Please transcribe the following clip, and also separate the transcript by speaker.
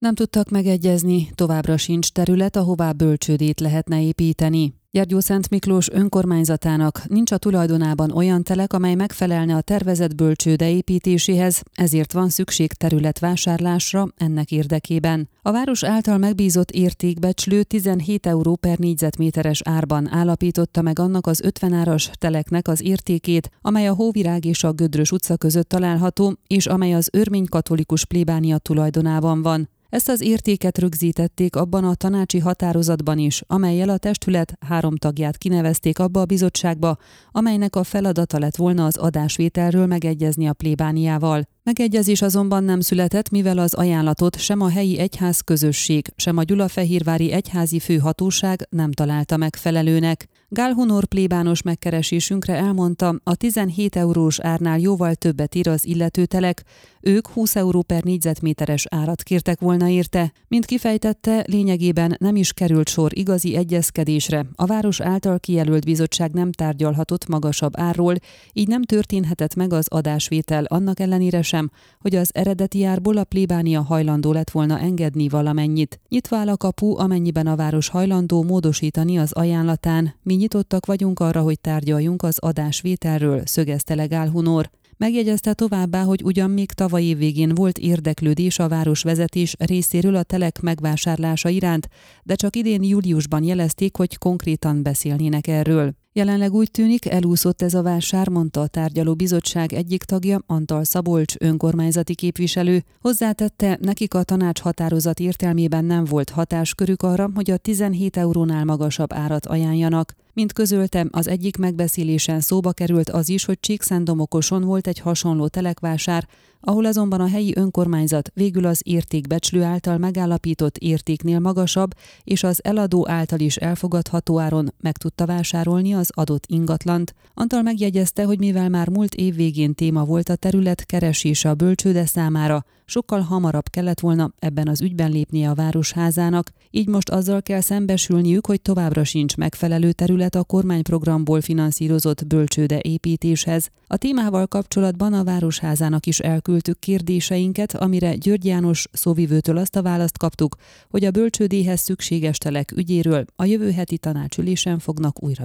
Speaker 1: Nem tudtak megegyezni, továbbra sincs terület, ahová bölcsődét lehetne építeni. Gyergyó Szent Miklós önkormányzatának nincs a tulajdonában olyan telek, amely megfelelne a tervezett bölcsőde építéséhez, ezért van szükség területvásárlásra ennek érdekében. A város által megbízott értékbecslő 17 euró per négyzetméteres árban állapította meg annak az 50 áras teleknek az értékét, amely a Hóvirág és a Gödrös utca között található, és amely az örmény katolikus plébánia tulajdonában van. Ezt az értéket rögzítették abban a tanácsi határozatban is, amelyel a testület három tagját kinevezték abba a bizottságba, amelynek a feladata lett volna az adásvételről megegyezni a plébániával. Megegyezés azonban nem született, mivel az ajánlatot sem a helyi egyház közösség, sem a Gyulafehérvári egyházi főhatóság nem találta megfelelőnek. Gál Honor plébános megkeresésünkre elmondta, a 17 eurós árnál jóval többet ír az illető telek, ők 20 euró per négyzetméteres árat kértek volna érte. Mint kifejtette, lényegében nem is került sor igazi egyezkedésre. A város által kijelölt bizottság nem tárgyalhatott magasabb árról, így nem történhetett meg az adásvétel annak ellenére sem, hogy az eredeti árból a plébánia hajlandó lett volna engedni valamennyit. Nyitva áll a kapu, amennyiben a város hajlandó módosítani az ajánlatán. Mi nyitottak vagyunk arra, hogy tárgyaljunk az adásvételről, szögezte Legál Hunor. Megjegyezte továbbá, hogy ugyan még tavaly év végén volt érdeklődés a városvezetés részéről a telek megvásárlása iránt, de csak idén júliusban jelezték, hogy konkrétan beszélnének erről. Jelenleg úgy tűnik, elúszott ez a vásár, mondta a tárgyaló bizottság egyik tagja, Antal Szabolcs, önkormányzati képviselő. Hozzátette, nekik a tanács határozat értelmében nem volt hatáskörük arra, hogy a 17 eurónál magasabb árat ajánljanak. Mint közöltem, az egyik megbeszélésen szóba került az is, hogy Csíkszándomokoson volt egy hasonló telekvásár, ahol azonban a helyi önkormányzat végül az értékbecslő által megállapított értéknél magasabb és az eladó által is elfogadható áron meg tudta vásárolni az adott ingatlant. Antal megjegyezte, hogy mivel már múlt év végén téma volt a terület keresése a bölcsőde számára, sokkal hamarabb kellett volna ebben az ügyben lépnie a városházának, így most azzal kell szembesülniük, hogy továbbra sincs megfelelő terület a kormányprogramból finanszírozott bölcsőde építéshez. A témával kapcsolatban a városházának is elküldtük kérdéseinket, amire György János szóvivőtől azt a választ kaptuk, hogy a bölcsődéhez szükséges telek ügyéről a jövő heti tanácsülésen fognak újra